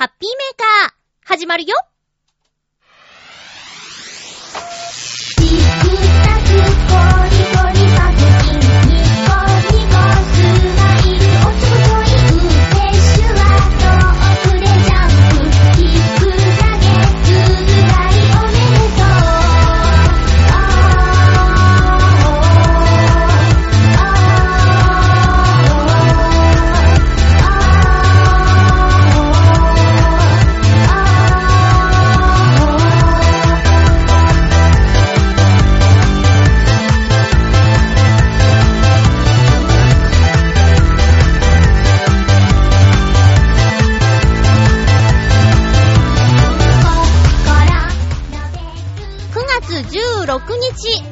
ハッピーメーカー、始まるよ。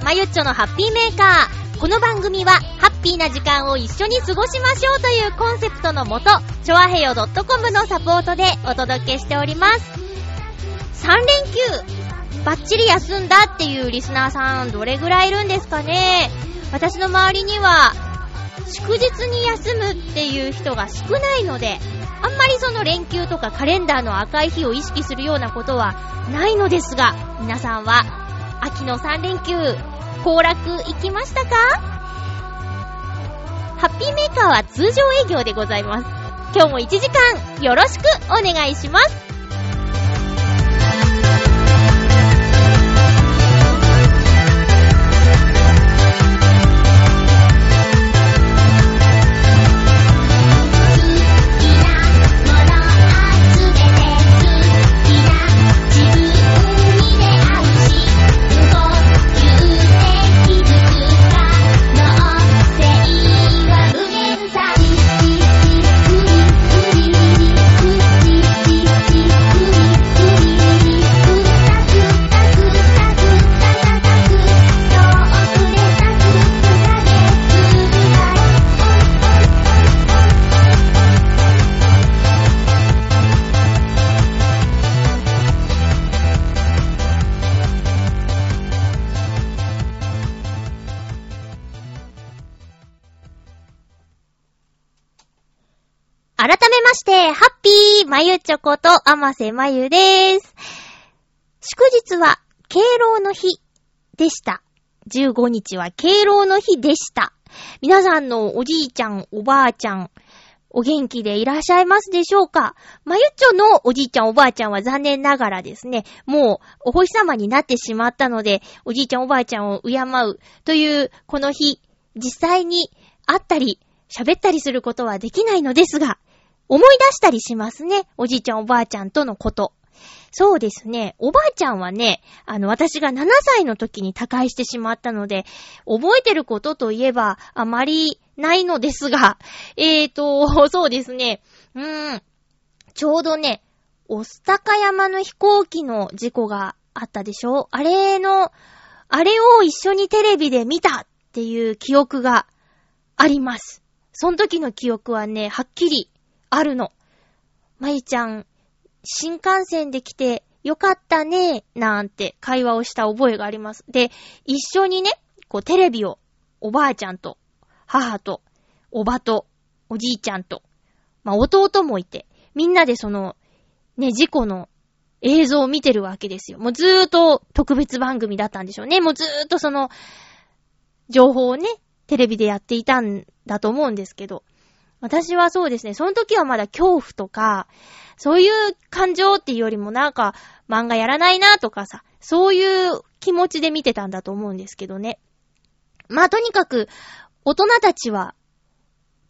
まゆっちょのハッピーメーカー。この番組は、ハッピーな時間を一緒に過ごしましょうというコンセプトのもと、ちょわへよ .com のサポートでお届けしております。3連休、バッチリ休んだっていうリスナーさん、どれぐらいいるんですかね私の周りには、祝日に休むっていう人が少ないので、あんまりその連休とかカレンダーの赤い日を意識するようなことはないのですが、皆さんは秋の3連休、行楽行きましたか？ハッピーメーカーは通常営業でございます。今日も1時間よろしくお願いします。ピーまゆちょこと、あませまゆです。祝日は、敬老の日でした。15日は敬老の日でした。皆さんのおじいちゃん、おばあちゃん、お元気でいらっしゃいますでしょうか？まゆっちょのおじいちゃん、おばあちゃんは残念ながらですね、もうお星様になってしまったので、おじいちゃん、おばあちゃんを敬うというこの日、実際に会ったり、喋ったりすることはできないのですが、思い出したりしますね。おじいちゃんおばあちゃんとのこと。そうですね。おばあちゃんはね、あの、私が7歳の時に他界してしまったので、覚えてることといえば、あまりないのですが、えーと、そうですね。うーん。ちょうどね、おスタカ山の飛行機の事故があったでしょ？あれの、あれを一緒にテレビで見たっていう記憶があります。その時の記憶はね、はっきりあるの。まゆちゃん、新幹線で来てよかったね、なんて会話をした覚えがあります。で、一緒にね、こうテレビをおばあちゃんと、母と、おばと、おじいちゃんと、まあ弟もいて、みんなでその、ね、事故の映像を見てるわけですよ。もうずーっと特別番組だったんでしょうね。もうずーっとその、情報をね、テレビでやっていたんだと思うんですけど、私はそうですね、その時はまだ恐怖とか、そういう感情っていうよりもなんか、漫画やらないなとかさ、そういう気持ちで見てたんだと思うんですけどね。まあとにかく、大人たちは、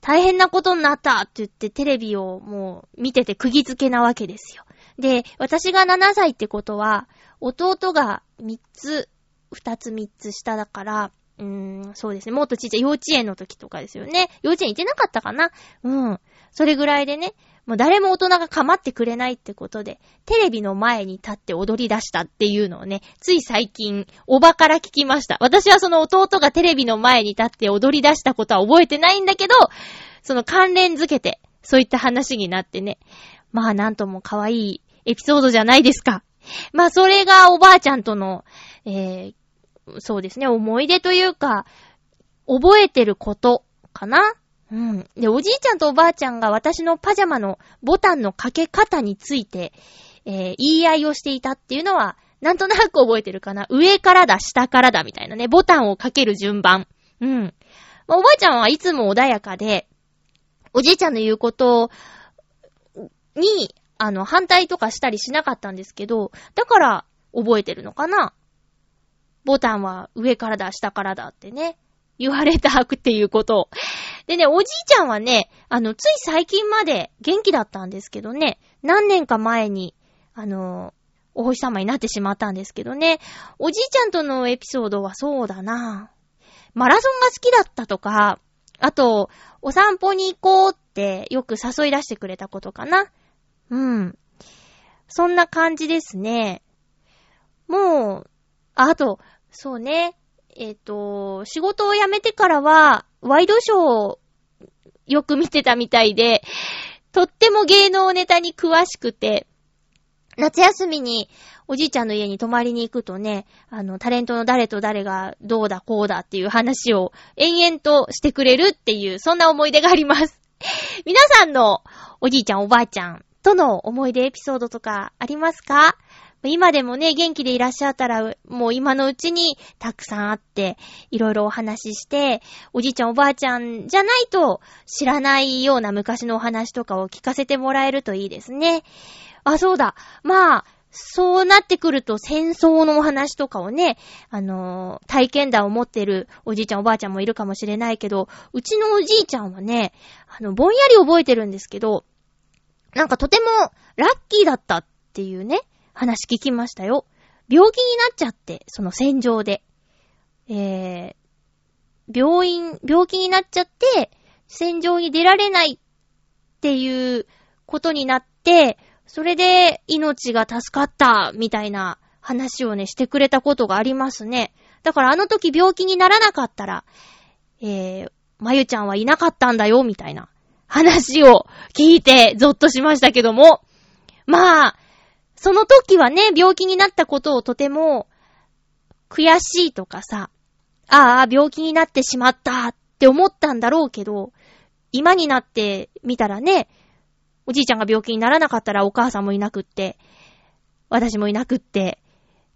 大変なことになったって言ってテレビをもう見てて釘付けなわけですよ。で、私が7歳ってことは、弟が3つ、2つ3つ下だから、うーん、そうですね。もっとちっちゃい幼稚園の時とかですよね。幼稚園行ってなかったかな？うん。それぐらいでね、もう誰も大人が構ってくれないってことで、テレビの前に立って踊り出したっていうのをね、つい最近、おばから聞きました。私はその弟がテレビの前に立って踊り出したことは覚えてないんだけど、その関連づけて、そういった話になってね。まあなんとも可愛いエピソードじゃないですか。まあそれがおばあちゃんとの、えー、そうですね、思い出というか、覚えてることかな？うん。で、おじいちゃんとおばあちゃんが私のパジャマのボタンのかけ方について、えー言い合いをしていたっていうのは、なんとなく覚えてるかな？上からだ、下からだ、みたいなね。ボタンをかける順番。うん。まあおばあちゃんはいつも穏やかで、おじいちゃんの言うことに、あの、反対とかしたりしなかったんですけど、だから覚えてるのかな？ボタンは上からだ、下からだってね、言われたくっていうことを。でね、おじいちゃんはね、あの、つい最近まで元気だったんですけどね、何年か前に、あの、お星様になってしまったんですけどね、おじいちゃんとのエピソードはそうだなマラソンが好きだったとか、あと、お散歩に行こうってよく誘い出してくれたことかな。うん。そんな感じですね。もう、あと、そうね。えっ、と、仕事を辞めてからは、ワイドショーをよく見てたみたいで、とっても芸能ネタに詳しくて、夏休みにおじいちゃんの家に泊まりに行くとね、あの、タレントの誰と誰がどうだこうだっていう話を延々としてくれるっていう、そんな思い出があります。皆さんのおじいちゃんおばあちゃんとの思い出エピソードとかありますか？今でもね、元気でいらっしゃったら、もう今のうちにたくさんあって、いろいろお話しして、おじいちゃんおばあちゃんじゃないと知らないような昔のお話とかを聞かせてもらえるといいですね。あ、そうだ。まあ、そうなってくると戦争のお話とかをね、あのー体験談を持ってるおじいちゃんおばあちゃんもいるかもしれないけど、うちのおじいちゃんはね、あの、ぼんやり覚えてるんですけど、なんかとてもラッキーだったっていうね、話聞きましたよ。病気になっちゃって、その戦場で。えー、病院、病気になっちゃって、戦場に出られないっていうことになって、それで命が助かった、みたいな話をね、してくれたことがありますね。だからあの時病気にならなかったら、えー、まゆちゃんはいなかったんだよ、みたいな話を聞いてゾッとしましたけども。まあ、その時はね、病気になったことをとても悔しいとかさ、ああ、病気になってしまったって思ったんだろうけど、今になってみたらね、おじいちゃんが病気にならなかったらお母さんもいなくって、私もいなくって、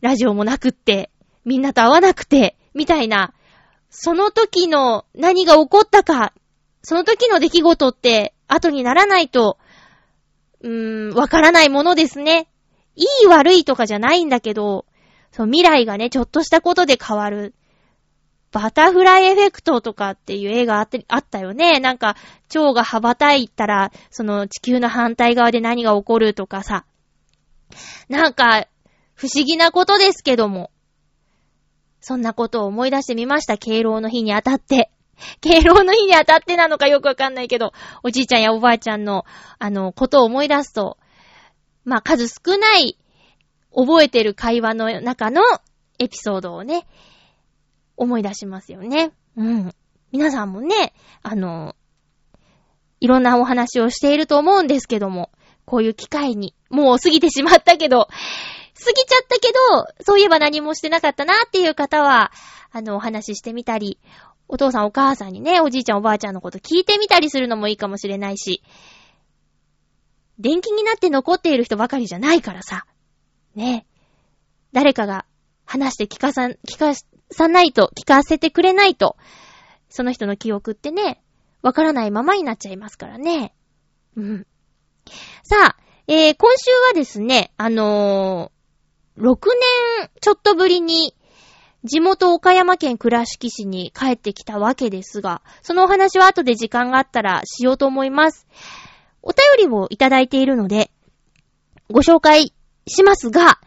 ラジオもなくって、みんなと会わなくて、みたいな、その時の何が起こったか、その時の出来事って後にならないと、うーん、わからないものですね。いい悪いとかじゃないんだけど、そう、未来がね、ちょっとしたことで変わる。バタフライエフェクトとかっていう映画あってあったよね。なんか、蝶が羽ばたいたら、その地球の反対側で何が起こるとかさ。なんか、不思議なことですけども。そんなことを思い出してみました。敬老の日にあたって。敬老の日にあたってなのかよくわかんないけど、おじいちゃんやおばあちゃんの、あの、ことを思い出すと、まあ、数少ない、覚えてる会話の中のエピソードをね、思い出しますよね。うん。皆さんもね、あの、いろんなお話をしていると思うんですけども、こういう機会に、もう過ぎてしまったけど、過ぎちゃったけど、そういえば何もしてなかったなっていう方は、あの、お話ししてみたり、お父さんお母さんにね、おじいちゃんおばあちゃんのこと聞いてみたりするのもいいかもしれないし、電気になって残っている人ばかりじゃないからさ。ね。誰かが話して聞かさ、聞かさないと、聞かせてくれないと、その人の記憶ってね、わからないままになっちゃいますからね。うん。さあ、えー、今週はですね、あのー、6年ちょっとぶりに、地元岡山県倉敷市に帰ってきたわけですが、そのお話は後で時間があったらしようと思います。お便りをいただいているので、ご紹介しますが、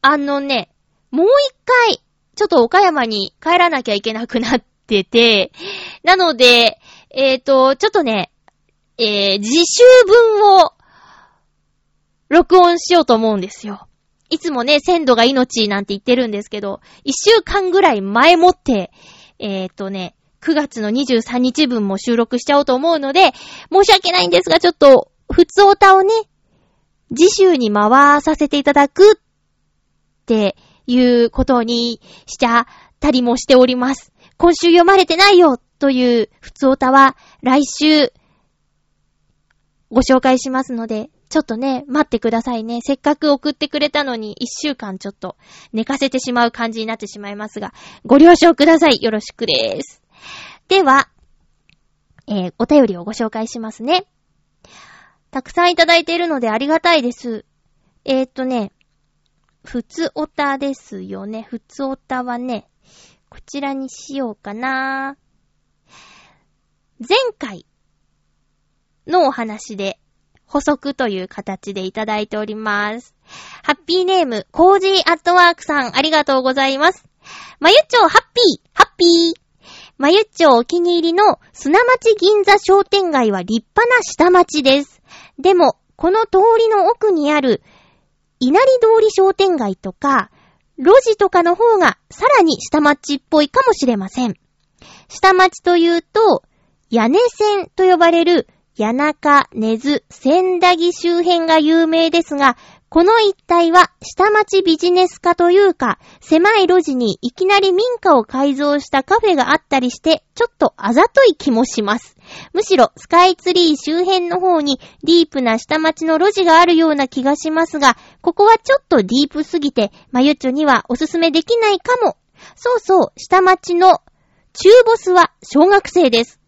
あのね、もう一回、ちょっと岡山に帰らなきゃいけなくなってて、なので、えっ、と、ちょっとね、えー、自習文を、録音しようと思うんですよ。いつもね、鮮度が命なんて言ってるんですけど、一週間ぐらい前もって、えっ、とね、9月の23日分も収録しちゃおうと思うので、申し訳ないんですが、ちょっと、普通歌をね、次週に回させていただくっていうことにしちゃったりもしております。今週読まれてないよという普通歌は来週ご紹介しますので、ちょっとね、待ってくださいね。せっかく送ってくれたのに一週間ちょっと寝かせてしまう感じになってしまいますが、ご了承ください。よろしくです。では、えー、お便りをご紹介しますね。たくさんいただいているのでありがたいです。えーっとね、ふつおたですよね。ふつおたはね、こちらにしようかな。前回のお話で補足という形でいただいております。ハッピーネーム、コージーアットワークさん、ありがとうございます。まゆちょ、ハッピー、ハッピー。まゆっちょお気に入りの砂町銀座商店街は立派な下町です。でも、この通りの奥にある稲荷通り商店街とか、路地とかの方がさらに下町っぽいかもしれません。下町というと、谷根千と呼ばれる谷中、根津、千駄木周辺が有名ですが、この一帯は下町ビジネス化というか、狭い路地にいきなり民家を改造したカフェがあったりして、ちょっとあざとい気もします。むしろスカイツリー周辺の方にディープな下町の路地があるような気がしますが、ここはちょっとディープすぎて、まゆっちょにはおすすめできないかも。そうそう、下町の中ボスは小学生です。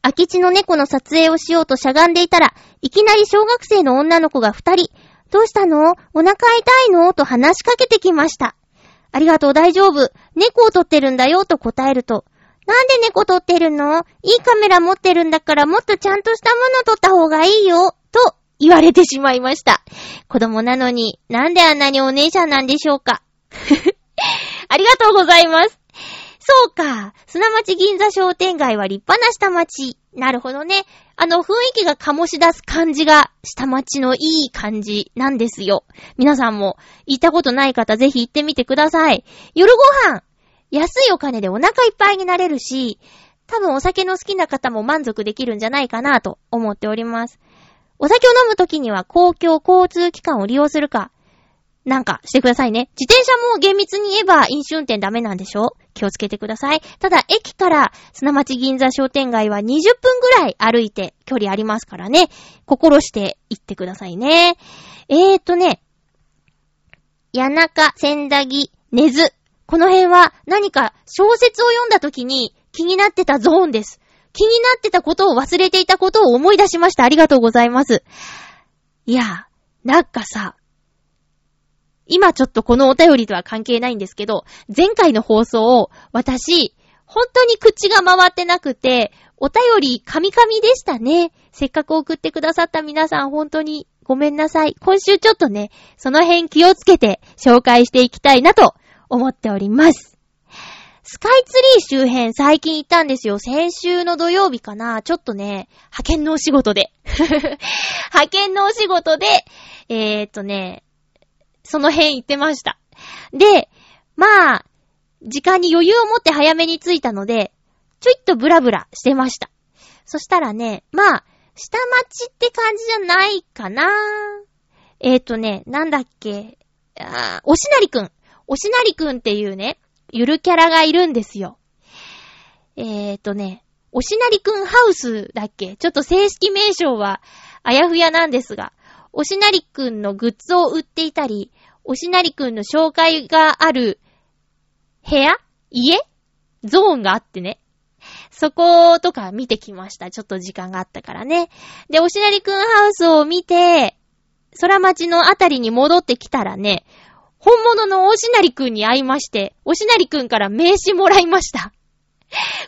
空き地の猫の撮影をしようとしゃがんでいたら、いきなり小学生の女の子が二人、どうしたの？お腹痛いの？と話しかけてきました。ありがとう、大丈夫。猫を撮ってるんだよ、と答えると、なんで猫撮ってるの？いいカメラ持ってるんだからもっとちゃんとしたもの撮った方がいいよ、と言われてしまいました。子供なのに、なんであんなにお姉ちゃんなんでしょうか。ありがとうございます。そうか。砂町銀座商店街は立派な下町。なるほどね。あの雰囲気が醸し出す感じが下町のいい感じなんですよ。皆さんも行ったことない方ぜひ行ってみてください。夜ご飯、安いお金でお腹いっぱいになれるし、多分お酒の好きな方も満足できるんじゃないかなと思っております。お酒を飲むときには公共交通機関を利用するか、なんかしてくださいね。自転車も厳密に言えば飲酒運転ダメなんでしょ？気をつけてください。ただ、駅から砂町銀座商店街は20分ぐらい歩いて距離ありますからね。心して行ってくださいね。えーとね、谷中、千駄木、根津。この辺は何か小説を読んだ時に気になってたゾーンです。気になってたことを忘れていたことを思い出しました。ありがとうございます。いや、なんかさ、今ちょっとこのお便りとは関係ないんですけど、前回の放送を私、本当に口が回ってなくて、お便りカミカミでしたね。せっかく送ってくださった皆さん本当にごめんなさい。今週ちょっとね、その辺気をつけて紹介していきたいなと思っております。スカイツリー周辺最近行ったんですよ。先週の土曜日かな。ちょっとね、派遣のお仕事で。派遣のお仕事で、えーっとね、その辺行ってました。で、まあ、時間に余裕を持って早めに着いたので、ちょいっとブラブラしてました。そしたらね、まあ、下町って感じじゃないかな。えーとね、なんだっけ、あーおしなりくん。おしなりくんっていうね、ゆるキャラがいるんですよ。えーとね、おしなりくんハウスだっけ？ちょっと正式名称はあやふやなんですが、おしなりくんのグッズを売っていたり、おしなりくんの紹介がある部屋？家？ゾーンがあってね。そことか見てきました。ちょっと時間があったからね。で、おしなりくんハウスを見て、空町のあたりに戻ってきたらね、本物のおしなりくんに会いまして、おしなりくんから名刺もらいました。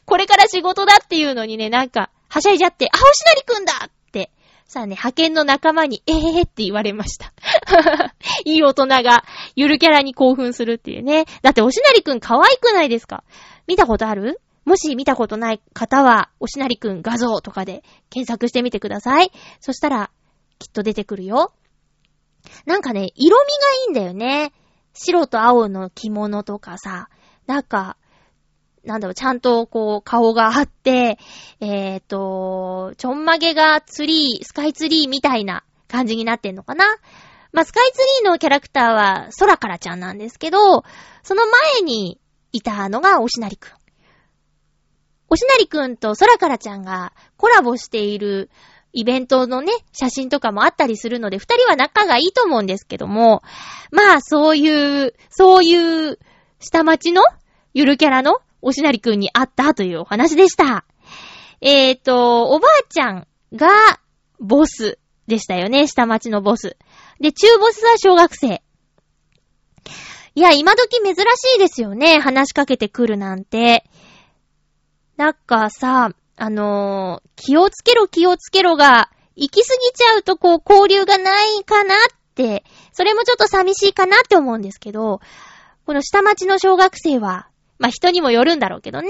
これから仕事だっていうのにね、なんか、はしゃいじゃって、あ、おしなりくんだ、さあね、派遣の仲間に、えへーって言われました。いい大人が、ゆるキャラに興奮するっていうね。だって、おしなりくん可愛くないですか？見たことある？もし見たことない方は、おしなりくん画像とかで検索してみてください。そしたら、きっと出てくるよ。なんかね、色味がいいんだよね。白と青の着物とかさ、なんか、なんだろう、ちゃんとこう、顔があって、えっ、と、ちょんまげがツリー、スカイツリーみたいな感じになってんのかなまあ、スカイツリーのキャラクターは空からちゃんなんですけど、その前にいたのがおしなりくん。おしなりくんと空からちゃんがコラボしているイベントのね、写真とかもあったりするので、二人は仲がいいと思うんですけども、まあ、そういう、そういう、下町のゆるキャラのおしなりくんに会ったというお話でした。えーと、おばあちゃんがボスでしたよね、下町のボス。で、中ボスは小学生。いや、今時珍しいですよね、話しかけてくるなんて。なんかさ、あのー、気をつけろ気をつけろが、行き過ぎちゃうとこう交流がないかなって、それもちょっと寂しいかなって思うんですけど、この下町の小学生は、まあ、人にもよるんだろうけどね、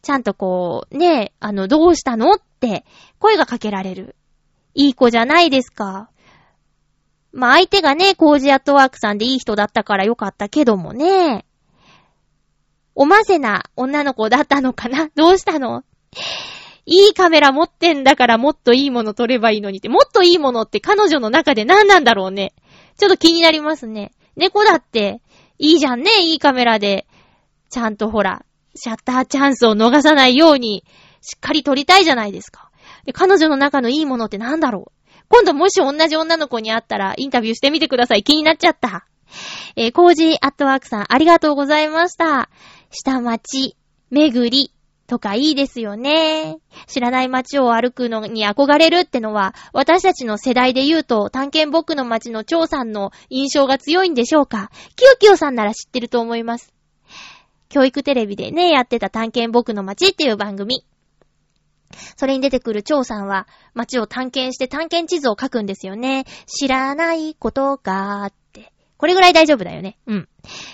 ちゃんとこう、ね、あの、どうしたのって声がかけられる。いい子じゃないですか。まあ、相手がね、コージアットワークさんでいい人だったからよかったけどもね。おませな女の子だったのかな？どうしたの？いいカメラ持ってんだからもっといいもの撮ればいいのにって、もっといいものって彼女の中で何なんだろうね。ちょっと気になりますね。猫だって、いいじゃんね、いいカメラで。ちゃんとほら、シャッターチャンスを逃さないように、しっかり撮りたいじゃないですか。で、彼女の中のいいものって何だろう今度もし同じ女の子に会ったらインタビューしてみてください。気になっちゃった。えー、コージーアットワークさんありがとうございました。下町、巡り、とかいいですよね。知らない街を歩くのに憧れるってのは、私たちの世代で言うと、探検僕の街の張さんの印象が強いんでしょうか。キヨキヨさんなら知ってると思います。教育テレビでね、やってた探検僕の街っていう番組。それに出てくる張さんは、街を探検して探検地図を書くんですよね。知らないことがあ、って。これぐらい大丈夫だよね。うん。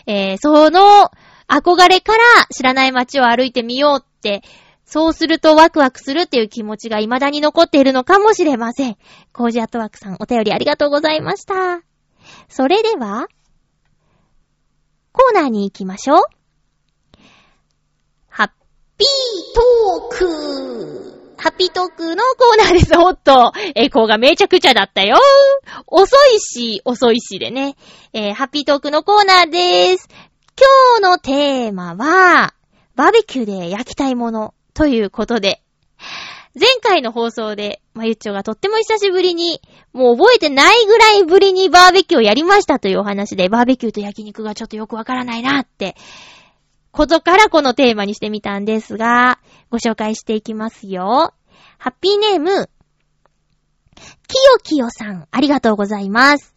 えー、その、憧れから知らない街を歩いてみようって、そうするとワクワクするっていう気持ちが未だに残っているのかもしれません。コージアットワークさんお便りありがとうございました。それでは、コーナーに行きましょう。ハピートークハッピートークのコーナーです。おっと、エコーがめちゃくちゃだったよ。遅いし、遅いしでね。えー、ハッピートークのコーナーです。今日のテーマは、バーベキューで焼きたいものということで、前回の放送で、まゆっちょがとっても久しぶりに、もう覚えてないぐらいぶりにバーベキューをやりましたというお話で、バーベキューと焼肉がちょっとよくわからないなって、ことからこのテーマにしてみたんですが、ご紹介していきますよ。ハッピーネーム、きよきよさん、ありがとうございます。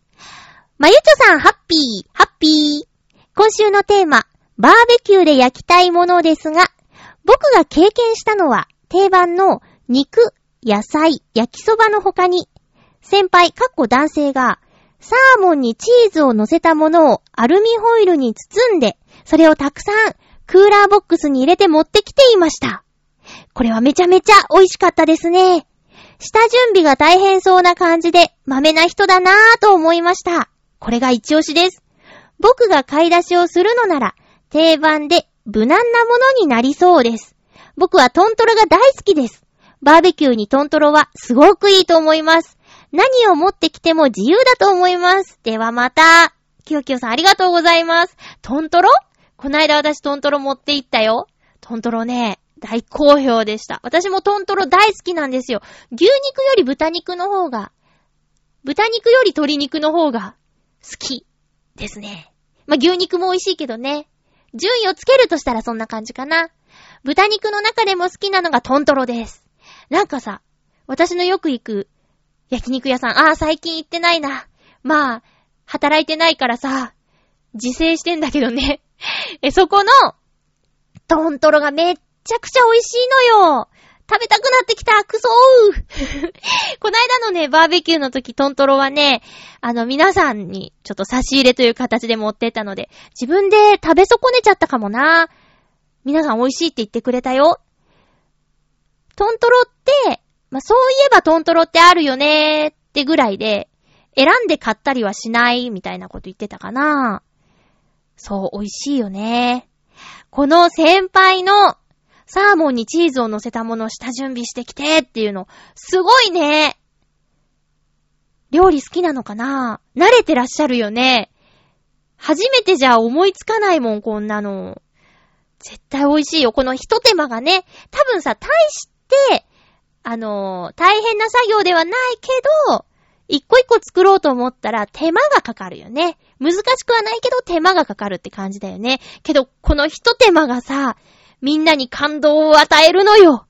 まゆちょさん、ハッピー、ハッピー。今週のテーマ、バーベキューで焼きたいものですが、僕が経験したのは定番の肉、野菜、焼きそばの他に、先輩、かっこ男性が、サーモンにチーズを乗せたものをアルミホイルに包んで、それをたくさんクーラーボックスに入れて持ってきていました。これはめちゃめちゃ美味しかったですね。下準備が大変そうな感じで、豆な人だなぁと思いました。これが一押しです。僕が買い出しをするのなら、定番で無難なものになりそうです。僕はトントロが大好きです。バーベキューにトントロはすごくいいと思います。何を持ってきても自由だと思います。ではまた。キヨキヨさんありがとうございます。トントロ？こないだ私トントロ持って行ったよ。トントロね、大好評でした。私もトントロ大好きなんですよ。牛肉より豚肉の方が、豚肉より鶏肉の方が好きですね。まあ、牛肉も美味しいけどね。順位をつけるとしたらそんな感じかな。豚肉の中でも好きなのがトントロです。なんかさ、私のよく行く焼肉屋さん、ああ、最近行ってないな。まあ、働いてないからさ、自制してんだけどね。え、そこの、トントロがめっちゃくちゃ美味しいのよ。食べたくなってきたクソー こないだのね、バーベキューの時、トントロはね、あの、皆さんにちょっと差し入れという形で持ってったので、自分で食べ損ねちゃったかもな。皆さん美味しいって言ってくれたよ。トントロって、まあ、そういえばトントロってあるよねーってぐらいで、選んで買ったりはしないみたいなこと言ってたかな。そう、美味しいよね。この先輩のサーモンにチーズを乗せたものを下準備してきてっていうの、すごいね。料理好きなのかな？慣れてらっしゃるよね。初めてじゃ思いつかないもん、こんなの。絶対美味しいよ。この一手間がね、多分さ、大して、あのー大変な作業ではないけど、一個一個作ろうと思ったら手間がかかるよね。難しくはないけど手間がかかるって感じだよね。けど、この一手間がさ、みんなに感動を与えるのよ。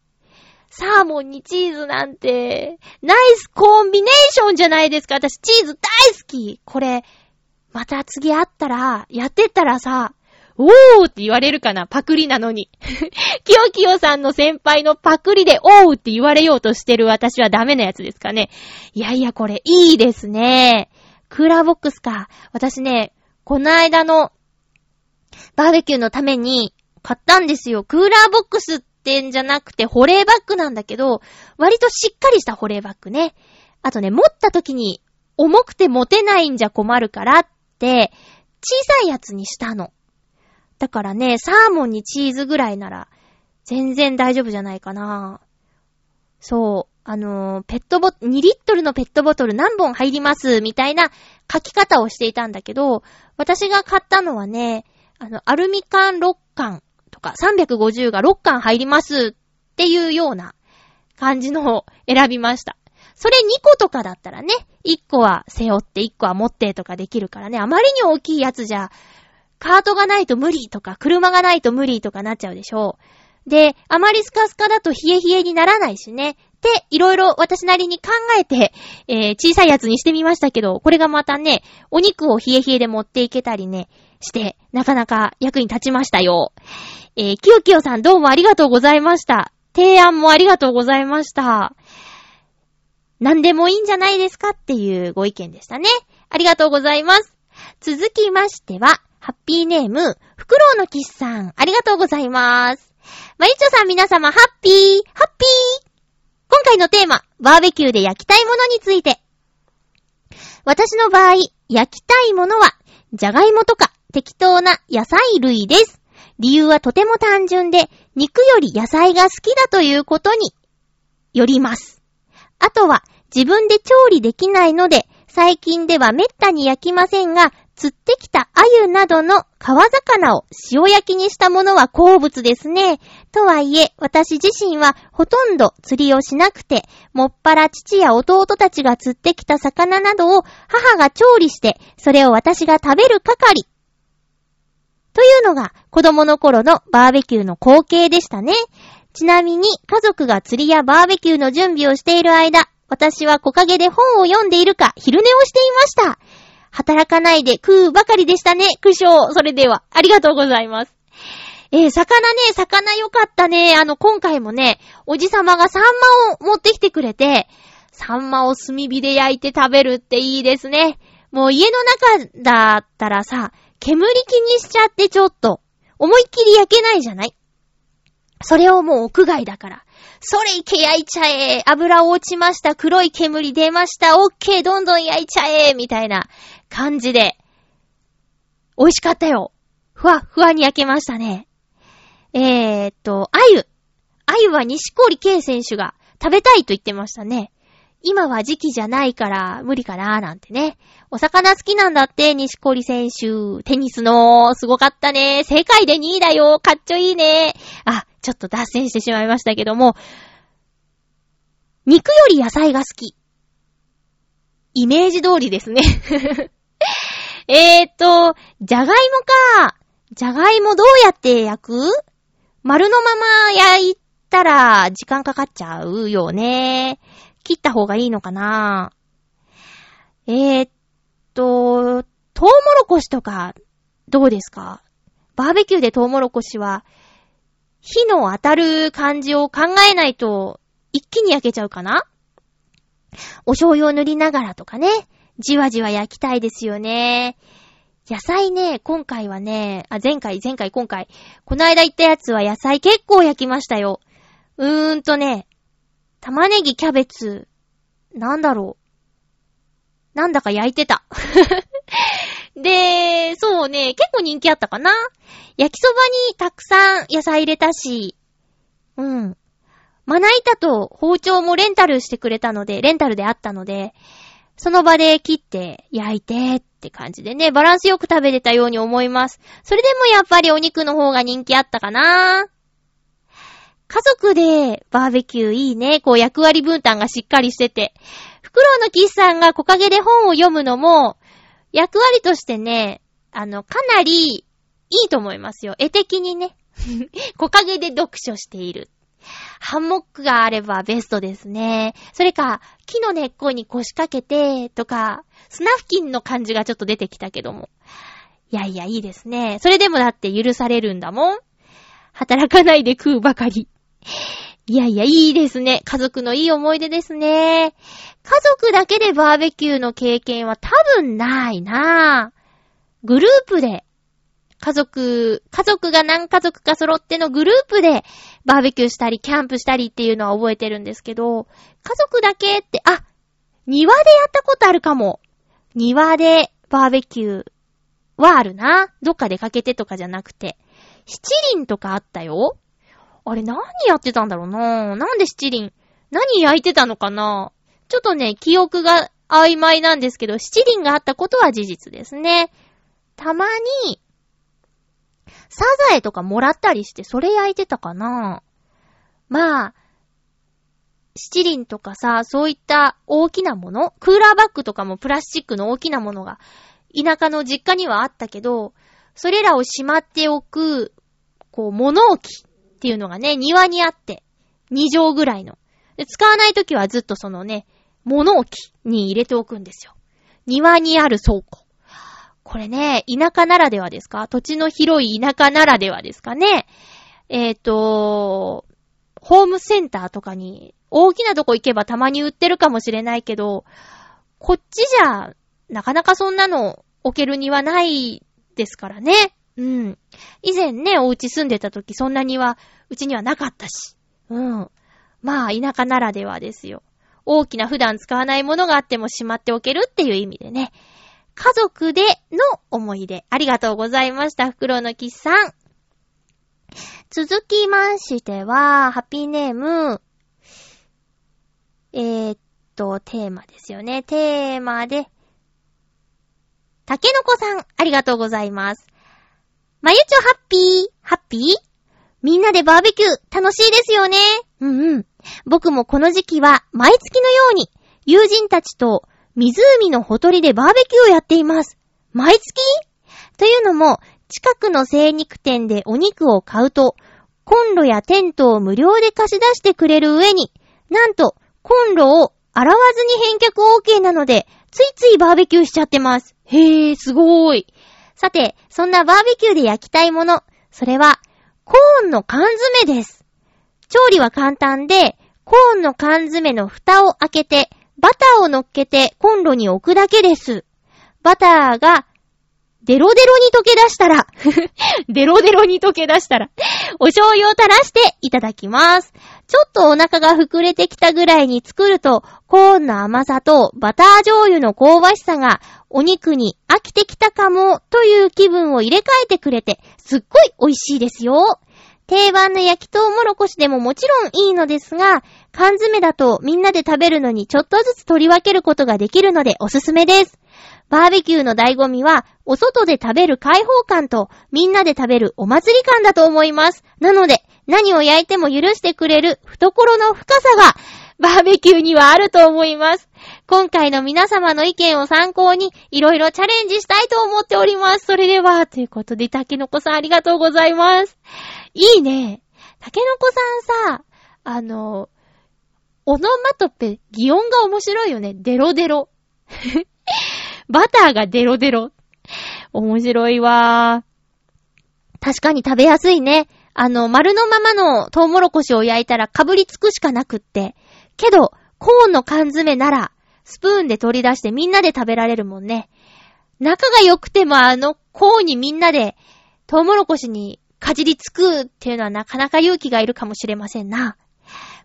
サーモンにチーズなんて、ナイスコンビネーションじゃないですか。私チーズ大好き。これ、また次会ったら、やってったらさ、おーって言われるかな？パクリなのに。キヨキヨさんの先輩のパクリでおーって言われようとしてる私はダメなやつですかね。いやいや、これいいですね。クーラーボックスか。私ね、この間のバーベキューのために買ったんですよ。クーラーボックスってんじゃなくて保冷バッグなんだけど、割としっかりした保冷バッグね。あとね、持った時に重くて持てないんじゃ困るからって、小さいやつにしたの。だからね、サーモンにチーズぐらいなら、全然大丈夫じゃないかな。そう。あのーペットボ、2リットルのペットボトル何本入りますみたいな書き方をしていたんだけど、私が買ったのはね、あの、アルミ缶6缶とか350が6缶入りますっていうような感じのを選びました。それ2個とかだったらね、1個は背負って1個は持ってとかできるからね、あまりに大きいやつじゃ、カートがないと無理とか、車がないと無理とかなっちゃうでしょう。で、あまりスカスカだと冷え冷えにならないしね。で、いろいろ私なりに考えて、えー小さいやつにしてみましたけど、これがまたね、お肉を冷え冷えで持っていけたりね、して、なかなか役に立ちましたよ。えー、きよきよさんどうもありがとうございました。提案もありがとうございました。何でもいいんじゃないですかっていうご意見でしたね。ありがとうございます。続きましては、ハッピーネーム、フクロウのキスさん、ありがとうございます。まゆちょさん皆様、ハッピー、ハッピー今回のテーマ、バーベキューで焼きたいものについて。私の場合、焼きたいものは、じゃがいもとか適当な野菜類です。理由はとても単純で、肉より野菜が好きだということによります。あとは、自分で調理できないので、最近ではめったに焼きませんが、釣ってきた鮎などの川魚を塩焼きにしたものは好物ですね。とはいえ、私自身はほとんど釣りをしなくて、もっぱら父や弟たちが釣ってきた魚などを母が調理して、それを私が食べる係。というのが子供の頃のバーベキューの光景でしたね。ちなみに家族が釣りやバーベキューの準備をしている間、私は木陰で本を読んでいるか昼寝をしていました。働かないで食うばかりでしたね、苦笑。それでは、ありがとうございます。えー、魚ね、魚よかったね。あの、今回もね、おじさまがサンマを持ってきてくれて、サンマを炭火で焼いて食べるっていいですね。もう家の中だったらさ、煙気にしちゃってちょっと、思いっきり焼けないじゃない？それをもう屋外だから。それいけ焼いちゃえ油落ちました黒い煙出ましたオッケーどんどん焼いちゃえみたいな感じで。美味しかったよ。ふわ、ふわに焼けましたね。えーっと、あゆ。あゆは西堀圭選手が食べたいと言ってましたね。今は時期じゃないから無理かなーなんてね。お魚好きなんだって、西堀選手。テニスの、すごかったね。世界で2位だよ。かっちょいいね。あ、ちょっと脱線してしまいましたけども。肉より野菜が好き。イメージ通りですね。えーっと、じゃがいもか。じゃがいもどうやって焼く？丸のまま焼いたら時間かかっちゃうよね。切った方がいいのかな。えーっと、トウモロコシとか、どうですか？バーベキューでトウモロコシは、火の当たる感じを考えないと、一気に焼けちゃうかな？お醤油を塗りながらとかね、じわじわ焼きたいですよね。野菜ね、今回はね、あ、前回、前回、今回、この間言ったやつは野菜結構焼きましたよ。うーんとね、玉ねぎ、キャベツ、なんだろう。なんだか焼いてた。で、そうね、結構人気あったかな。焼きそばにたくさん野菜入れたし、うん。まな板と包丁もレンタルしてくれたので、レンタルであったので、その場で切って焼いてって感じでね、バランスよく食べれたように思います。それでもやっぱりお肉の方が人気あったかな家族でバーベキューいいね。こう役割分担がしっかりしてて。フクロウのキスさんが木陰で本を読むのも、役割としてね、あの、かなりいいと思いますよ。絵的にね。木陰で読書している。ハンモックがあればベストですね。それか、木の根っこに腰掛けて、とか、砂付近の感じがちょっと出てきたけども。いやいや、いいですね。それでもだって許されるんだもん。働かないで食うばかり。いやいや、いいですね。家族のいい思い出ですね。家族だけでバーベキューの経験は多分ないなぁ。グループで、家族、家族が何家族か揃ってのグループでバーベキューしたり、キャンプしたりっていうのは覚えてるんですけど、家族だけって、あ、庭でやったことあるかも。庭でバーベキューはあるな。どっか出かけてとかじゃなくて。七輪とかあったよ。あれ何やってたんだろうななんで七輪？何焼いてたのかなちょっとね、記憶が曖昧なんですけど、七輪があったことは事実ですね。たまに、サザエとかもらったりして、それ焼いてたかなまあ、七輪とかさ、そういった大きなものクーラーバッグとかもプラスチックの大きなものが、田舎の実家にはあったけど、それらをしまっておく、こう、物置っていうのがね、庭にあって、2畳ぐらいの。使わないときはずっとそのね、物置に入れておくんですよ。庭にある倉庫。これね、田舎ならではですか？土地の広い田舎ならではですかね？えっ、と、ホームセンターとかに、大きなとこ行けばたまに売ってるかもしれないけど、こっちじゃ、なかなかそんなの置けるにはないですからね。うん。以前ね、お家住んでた時そんなには、うちにはなかったし。うん。まあ、田舎ならではですよ。大きな普段使わないものがあってもしまっておけるっていう意味でね。家族での思い出。ありがとうございました。袋のキスさん。続きましては、ハッピーネーム、えー、っと、テーマですよね。テーマで、たけのこさん、ありがとうございます。まゆちょハッピー、ハッピー？みんなでバーベキュー、楽しいですよね。うんうん。僕もこの時期は、毎月のように、友人たちと、湖のほとりでバーベキューをやっています。毎月？というのも、近くの精肉店でお肉を買うと、コンロやテントを無料で貸し出してくれる上に、なんと、コンロを洗わずに返却 OK なので、ついついバーベキューしちゃってます。へー、すごーい。さて、そんなバーベキューで焼きたいもの、それは、コーンの缶詰です。調理は簡単で、コーンの缶詰の蓋を開けて、バターを乗っけてコンロに置くだけです。バターが、デロデロに溶け出したら、デロデロに溶け出したら、お醤油を垂らしていただきます。ちょっとお腹が膨れてきたぐらいに作ると、コーンの甘さとバター醤油の香ばしさが、お肉に飽きてきたかも、という気分を入れ替えてくれて、すっごい美味しいですよ。定番の焼きとうもろこしでももちろんいいのですが、缶詰だとみんなで食べるのにちょっとずつ取り分けることができるのでおすすめです。バーベキューの醍醐味は、お外で食べる開放感と、みんなで食べるお祭り感だと思います。なので、何を焼いても許してくれる懐の深さが、バーベキューにはあると思います。今回の皆様の意見を参考に、いろいろチャレンジしたいと思っております。それでは、ということで、たけのこさんありがとうございます。いいね。たけのこさんさ、あの、オノマトペ、擬音が面白いよね。デロデロ。バターがデロデロ。面白いわー。確かに食べやすいね。あの、丸のままのトウモロコシを焼いたらかぶりつくしかなくって。けど、コーンの缶詰なら、スプーンで取り出してみんなで食べられるもんね。仲が良くてもあのコーンにみんなでトウモロコシにかじりつくっていうのはなかなか勇気がいるかもしれませんな。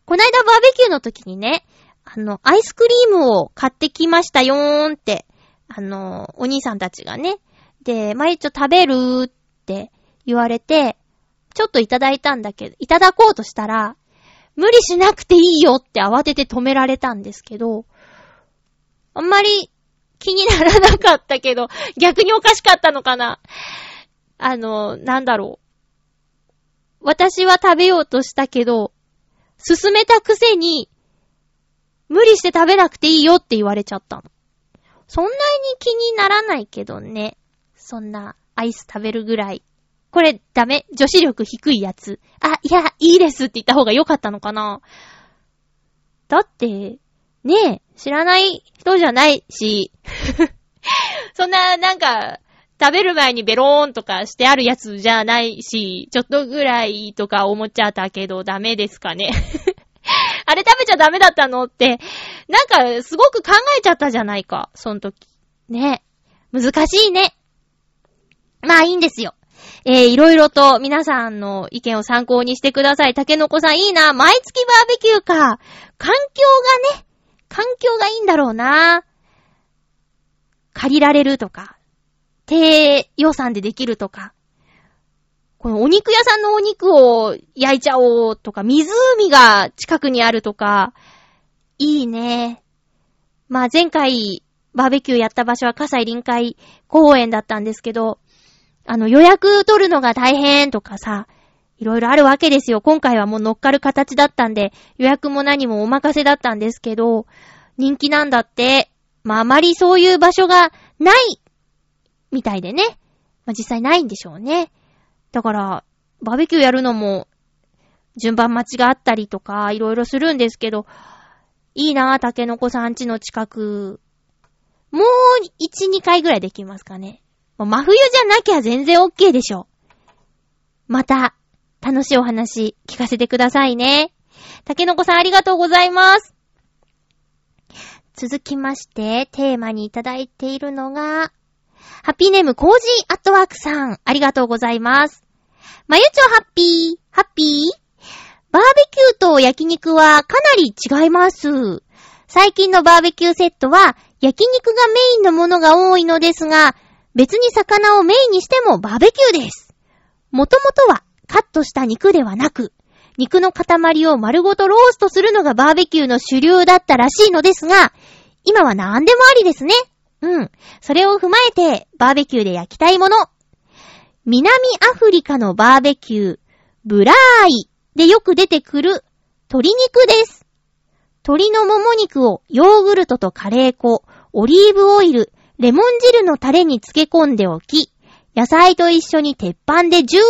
こないだバーベキューの時にね、あの、アイスクリームを買ってきましたよーんって、あの、お兄さんたちがね。で、まゆちょ食べるーって言われて、ちょっといただいたんだけど、いただこうとしたら、無理しなくていいよって慌てて止められたんですけど、あんまり気にならなかったけど、逆におかしかったのかな。あの、なんだろう。私は食べようとしたけど、進めたくせに、無理して食べなくていいよって言われちゃったの。そんなに気にならないけどね。そんなアイス食べるぐらい。これダメ女子力低いやつ。あ、いや、いいですって言った方が良かったのかなだって、ねえ、知らない人じゃないし、そんな、なんか、食べる前にベローンとかしてあるやつじゃないし、ちょっとぐらいとか思っちゃったけどダメですかね。あれ食べちゃダメだったのって、なんかすごく考えちゃったじゃないか、その時。ね。難しいね。まあいいんですよ。えー、いろいろと皆さんの意見を参考にしてください。竹の子さんいいな。毎月バーベキューか。環境がね、環境がいいんだろうな。借りられるとか、低予算でできるとか、このお肉屋さんのお肉を焼いちゃおうとか、湖が近くにあるとか、いいね。まあ前回バーベキューやった場所は葛西臨海公園だったんですけど、あの予約取るのが大変とかさ、いろいろあるわけですよ。今回はもう乗っかる形だったんで、予約も何もお任せだったんですけど、人気なんだって。まああまりそういう場所がないみたいでね。まあ実際ないんでしょうね。だから、バーベキューやるのも、順番待ちがあったりとか、いろいろするんですけど、いいなぁ、竹の子さん家の近く。もう、1、2回ぐらいできますかね。もう真冬じゃなきゃ全然 OK でしょ。また、楽しいお話聞かせてくださいね。竹の子さんありがとうございます。続きまして、テーマにいただいているのが、ハッピーネームコージーアットワークさん、ありがとうございます。まゆちょハッピー、ハッピー？バーベキューと焼肉はかなり違います。最近のバーベキューセットは焼肉がメインのものが多いのですが、別に魚をメインにしてもバーベキューです。もともとはカットした肉ではなく、肉の塊を丸ごとローストするのがバーベキューの主流だったらしいのですが、今は何でもありですね。うん。それを踏まえて、バーベキューで焼きたいもの。南アフリカのバーベキュー、ブラーイでよく出てくる鶏肉です。鶏のもも肉をヨーグルトとカレー粉、オリーブオイル、レモン汁のタレに漬け込んでおき、野菜と一緒に鉄板でジュー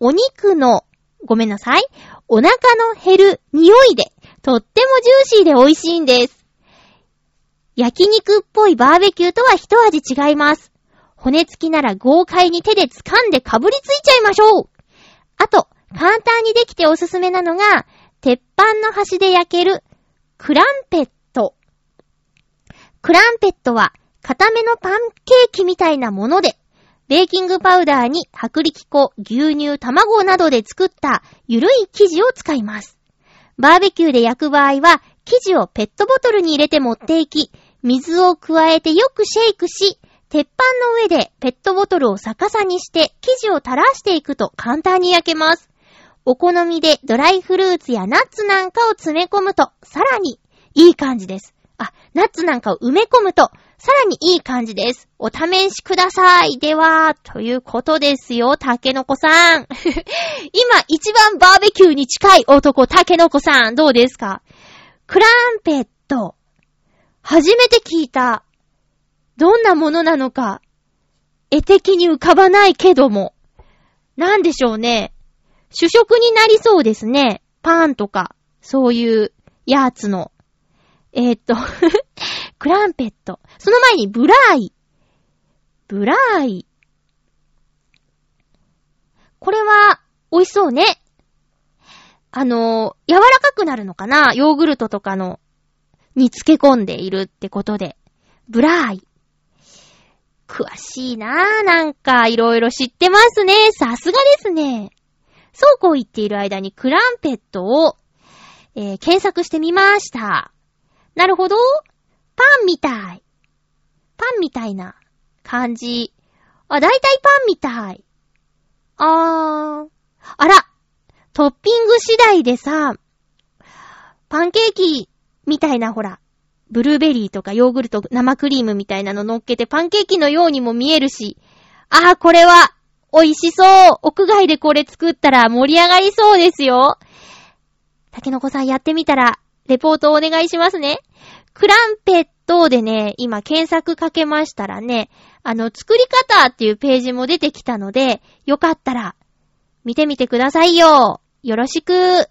お肉の、ごめんなさい、お腹の減る匂いで、とってもジューシーで美味しいんです。焼肉っぽいバーベキューとは一味違います。骨付きなら豪快に手で掴んでかぶりついちゃいましょうあと、簡単にできておすすめなのが、鉄板の端で焼ける、クランペット。クランペットは、固めのパンケーキみたいなもので、ベーキングパウダーに薄力粉、牛乳、卵などで作ったゆるい生地を使います。バーベキューで焼く場合は、生地をペットボトルに入れて持っていき、水を加えてよくシェイクし、鉄板の上でペットボトルを逆さにして生地を垂らしていくと簡単に焼けます。お好みでドライフルーツやナッツなんかを詰め込むと、さらにいい感じです。あ、ナッツなんかを埋め込むと、さらにいい感じです。お試しください。では、ということですよ、竹の子さん。今一番バーベキューに近い男、竹の子さん、どうですか？クランペット。初めて聞いた。どんなものなのか、絵的に浮かばないけども。なんでしょうね。主食になりそうですね。パンとか、そういうやつの。えー、っと、クランペット。その前にブラーイ。ブラーイ。これは、美味しそうね。あのー、柔らかくなるのかな？ヨーグルトとかの、に漬け込んでいるってことで。ブライ。詳しいなぁ。なんか、いろいろ知ってますね。さすがですね。そうこう言っている間にクランペットを、えー検索してみました。なるほど。パンみたい。パンみたいな感じ。あ、だいたいパンみたい。あー。あら。トッピング次第でさ、パンケーキみたいなほら、ブルーベリーとかヨーグルト、生クリームみたいなの乗っけてパンケーキのようにも見えるし、ああ、これは、美味しそう屋外でこれ作ったら盛り上がりそうですよ竹の子さんやってみたら、レポートをお願いしますね。クランペットでね、今検索かけましたらね、あの、作り方っていうページも出てきたので、よかったら、見てみてくださいよ。よろしく。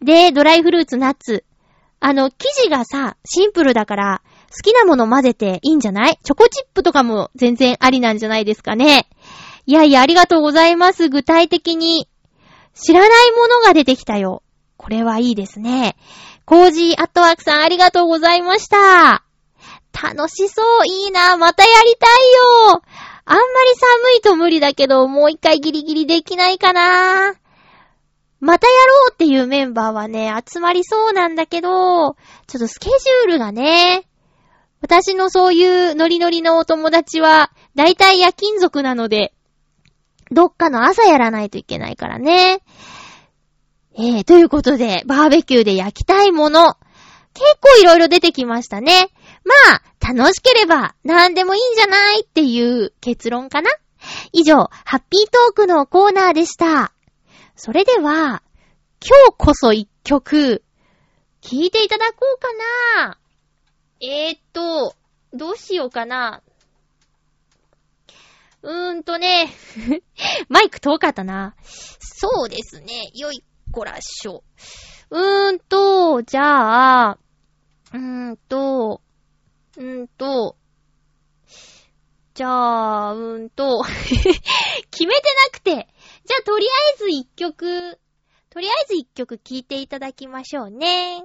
で、ドライフルーツ、ナッツ。あの、生地がさ、シンプルだから、好きなもの混ぜていいんじゃない？チョコチップとかも全然ありなんじゃないですかね。いやいや、ありがとうございます。具体的に。知らないものが出てきたよ。これはいいですね。コージーアットワークさんありがとうございました。楽しそう、いいな、またやりたいよ。あんまり寒いと無理だけど、もう一回ギリギリできないかな。またやろうっていうメンバーはね、集まりそうなんだけど、ちょっとスケジュールがね、私のそういうノリノリのお友達は、だいたい夜勤族なので、どっかの朝やらないといけないからね。えー、ということで、バーベキューで焼きたいもの、結構いろいろ出てきましたね。まあ、楽しければ何でもいいんじゃないっていう結論かな以上、ハッピートークのコーナーでした。それでは、今日こそ一曲、聴いていただこうかな。えーっと、どうしようかな。うーんとね、マイク遠かったな。そうですね、よいこらっしょ。うーんと、じゃあ、うーんと、うーんと、じゃあ、うーんと、決めてなくて。じゃあ、とりあえず一曲、とりあえず一曲聴いていただきましょうね。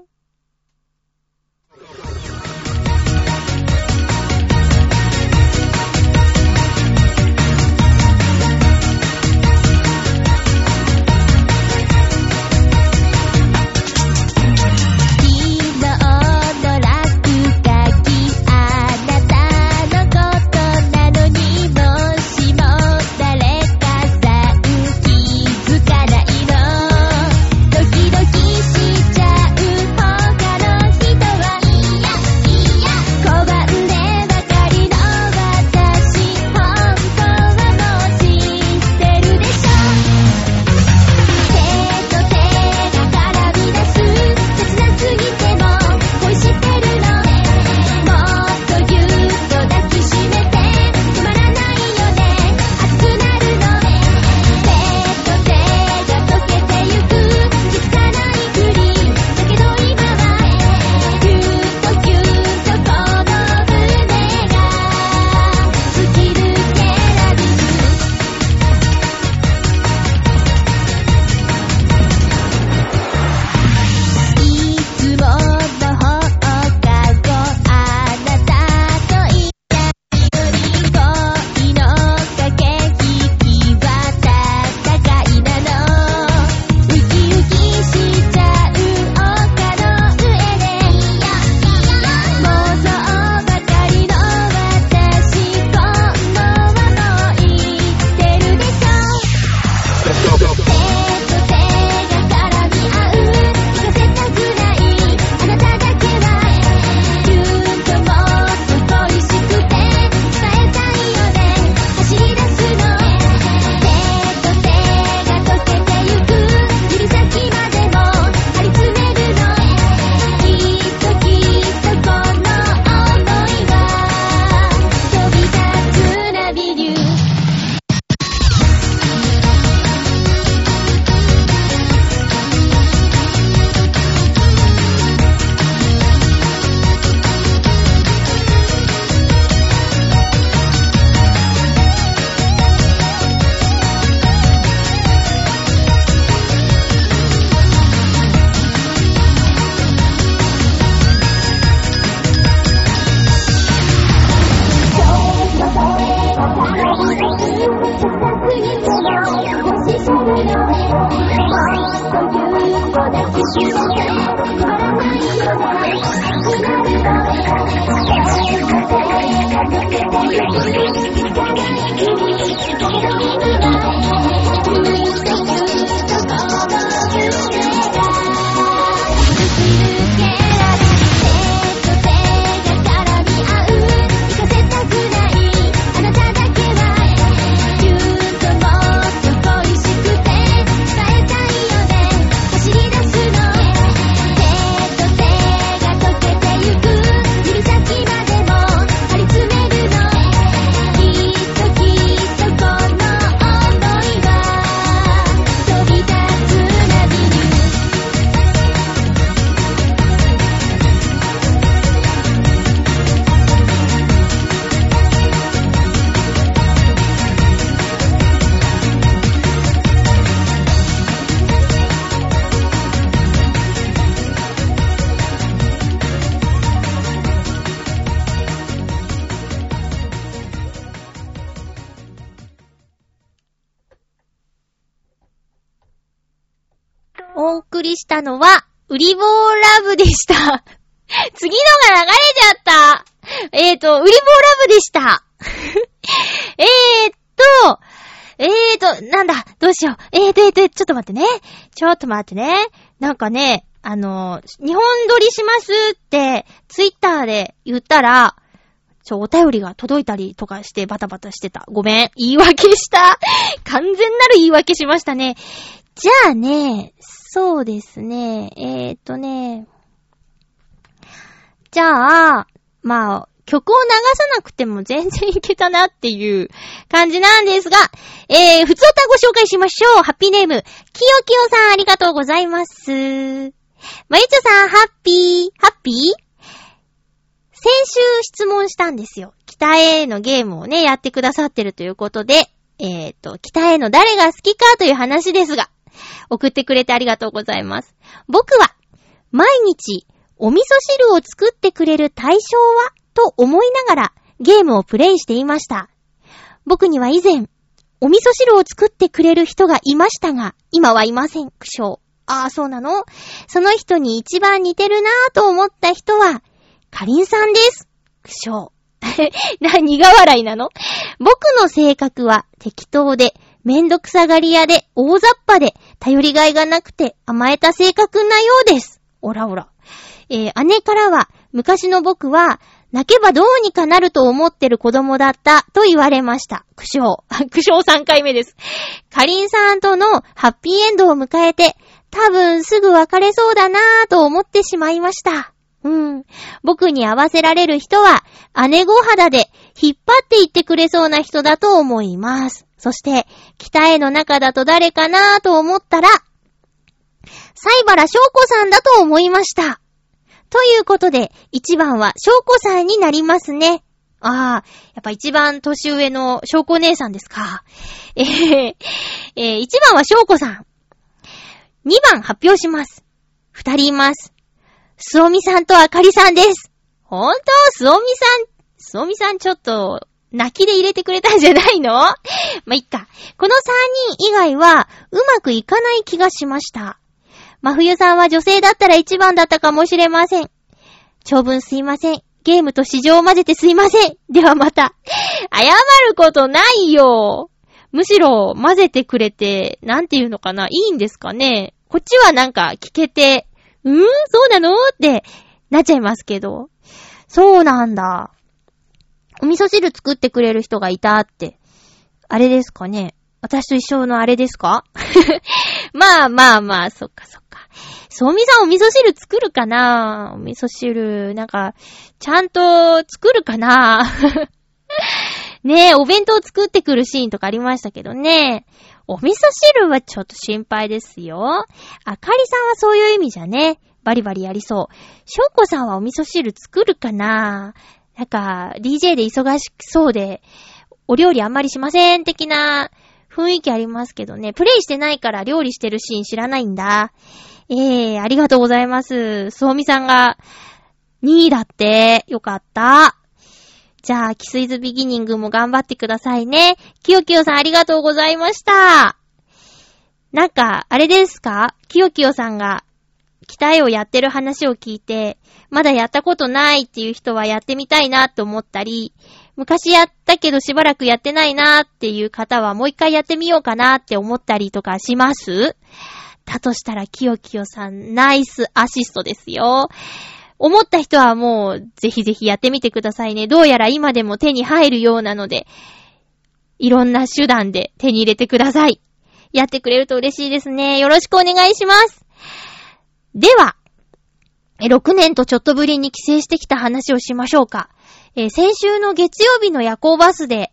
Редактор субтитров А.Семкин Корректор А.Егорова たのは、ウリボーラブでした。次のが流れちゃった。えーと、ウリボーラブでした。えーっと、えーと、なんだ、どうしよう。えーと、えーと、ちょっと待ってね。ちょっと待ってね。なんかね、あの、日本撮りしますって、ツイッターで言ったら、ちょ、お便りが届いたりとかしてバタバタしてた。ごめん。言い訳した。完全なる言い訳しましたね。じゃあね、そうですね。えーとね。じゃあ、まあ、曲を流さなくても全然いけたなっていう感じなんですが、えー、普通歌ご紹介しましょう。ハッピーネーム、きよきよさんありがとうございます。まゆちょさん、ハッピー、ハッピー？先週質問したんですよ。北へのゲームをね、やってくださってるということで、えっ、と、北への誰が好きかという話ですが、送ってくれてありがとうございます。僕は、毎日、お味噌汁を作ってくれる対象は？と思いながらゲームをプレイしていました。僕には以前、お味噌汁を作ってくれる人がいましたが、今はいません。苦笑。ああ、そうなの？その人に一番似てるなぁと思った人は、かりんさんです。苦笑。な、苦笑いなの？僕の性格は適当で、めんどくさがり屋で、大雑把で、頼りがいがなくて甘えた性格なようです。おらおら。えー姉からは、昔の僕は、泣けばどうにかなると思ってる子供だったと言われました。苦笑。苦笑3回目です。かりんさんとのハッピーエンドを迎えて、多分すぐ別れそうだなぁと思ってしまいました。うん。僕に合わせられる人は、姉御肌で引っ張っていってくれそうな人だと思います。そして、北への中だと誰かなぁと思ったら、西原翔子さんだと思いました。ということで、一番は翔子さんになりますね。ああ、やっぱ一番年上の翔子姉さんですか。えー、えー、一番は翔子さん。二番発表します。二人います。すおみさんとあかりさんです。ほんとすおみさん、すおみさんちょっと、泣きで入れてくれたんじゃないの？ま、いっか。この三人以外は、うまくいかない気がしました。真冬さんは女性だったら一番だったかもしれません。長文すいません。ゲームと市場を混ぜてすいません。ではまた。謝ることないよ。むしろ混ぜてくれて、なんていうのかな、いいんですかね。こっちはなんか聞けて、うーん？そうなの？ってなっちゃいますけど。そうなんだ。お味噌汁作ってくれる人がいたって。あれですかね。私と一緒のあれですか？まあまあまあ、そっかそっか。そうみさんお味噌汁作るかな？お味噌汁、なんか、ちゃんと作るかな？ねえ、お弁当作ってくるシーンとかありましたけどね。お味噌汁はちょっと心配ですよ。あかりさんはそういう意味じゃね。バリバリやりそう。しょうこさんはお味噌汁作るかな？なんか、DJ で忙しそうで、お料理あんまりしません的な雰囲気ありますけどね。プレイしてないから料理してるシーン知らないんだ。ええー、ありがとうございます。そうみさんが2位だって。よかった。じゃあ、キスイズビギニングも頑張ってくださいね。きよきよさんありがとうございました。なんか、あれですか？きよきよさんが、北絵をやってる話を聞いて、まだやったことないっていう人はやってみたいなと思ったり、昔やったけどしばらくやってないなっていう方はもう一回やってみようかなって思ったりとかしますだとしたら、きよきよさん、ナイスアシストですよ。思った人はもう、ぜひぜひやってみてくださいね。どうやら今でも手に入るようなので、いろんな手段で手に入れてください。やってくれると嬉しいですね。よろしくお願いします。では、6年とちょっとぶりに帰省してきた話をしましょうか。えー先週の月曜日の夜行バスで、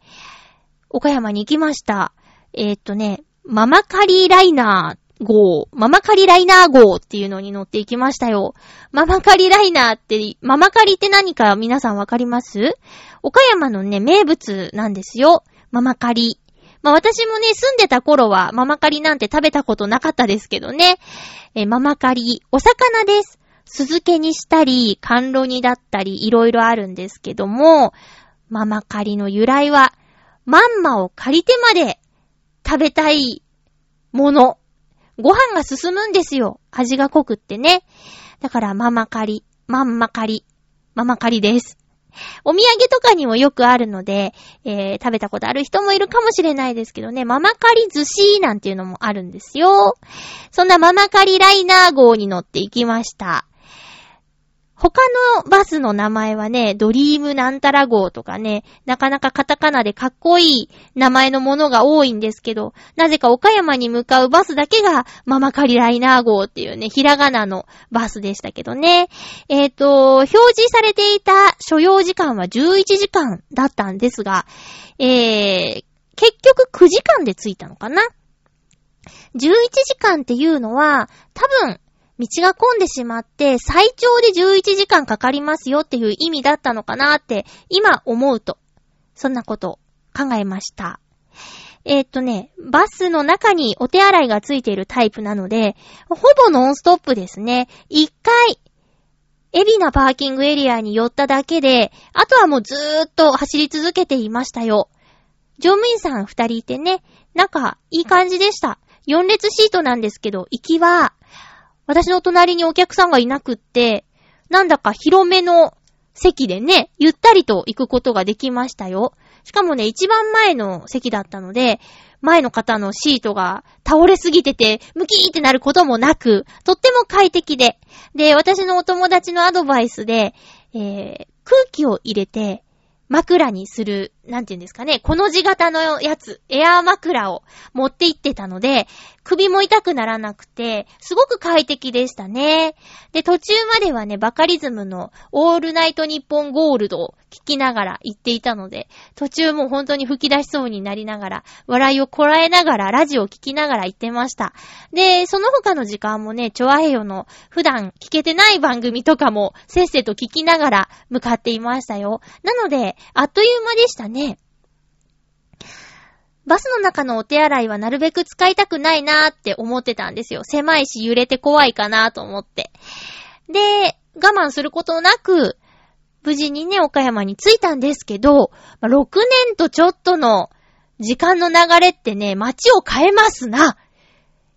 岡山に行きました。えーっとね、ママカリライナー号、ママカリライナー号っていうのに乗って行きましたよ。ママカリライナーって、ママカリって何か皆さんわかります？岡山のね、名物なんですよ。ママカリ。まあ私もね、住んでた頃はママカリなんて食べたことなかったですけどね。えーママカリ、お魚です。酢漬けにしたり、甘露煮だったり、いろいろあるんですけども、ママカリの由来は、まんまを借りてまで食べたいもの。ご飯が進むんですよ。味が濃くってね。だから、ママカリ、マンマカリ、ママカリです。お土産とかにもよくあるので、えー、食べたことある人もいるかもしれないですけどね、ママカリ寿司なんていうのもあるんですよ。そんなママカリライナー号に乗って行きました。他のバスの名前はね、ドリームなんたら号とかね、なかなかカタカナでかっこいい名前のものが多いんですけど、なぜか岡山に向かうバスだけがママカリライナー号っていうね、ひらがなのバスでしたけどね。えっ、と、表示されていた所要時間は11時間だったんですが、えー、結局9時間で着いたのかな ?11 時間っていうのは、多分、道が混んでしまって、最長で11時間かかりますよっていう意味だったのかなって、今思うと、そんなこと考えました。えーっとね、バスの中にお手洗いがついているタイプなので、ほぼノンストップですね。一回、エビナパーキングエリアに寄っただけで、あとはもうずーっと走り続けていましたよ。乗務員さん二人いてね、なんか、いい感じでした。4列シートなんですけど、行きは、私の隣にお客さんがいなくって、なんだか広めの席でね、ゆったりと行くことができましたよ。しかもね、一番前の席だったので、前の方のシートが倒れすぎてて、ムキーってなることもなく、とっても快適で。で、私のお友達のアドバイスで、えー、空気を入れて、枕にする、なんて言うんですかね、この字型のやつ、エアー枕を持って行ってたので、首も痛くならなくて、すごく快適でしたね。で、途中まではね、バカリズムのオールナイトニッポンゴールド聞きながら行っていたので、途中もう本当に吹き出しそうになりながら、笑いをこらえながら、ラジオを聞きながら行ってました。で、その他の時間もね、チョアヘヨの普段聞けてない番組とかも、せっせと聞きながら向かっていましたよ。なので、あっという間でしたね。バスの中のお手洗いはなるべく使いたくないなーって思ってたんですよ。狭いし揺れて怖いかなーと思って。で、我慢することなく、無事にね、岡山に着いたんですけど、まあ6年とちょっとの時間の流れってね、街を変えますな。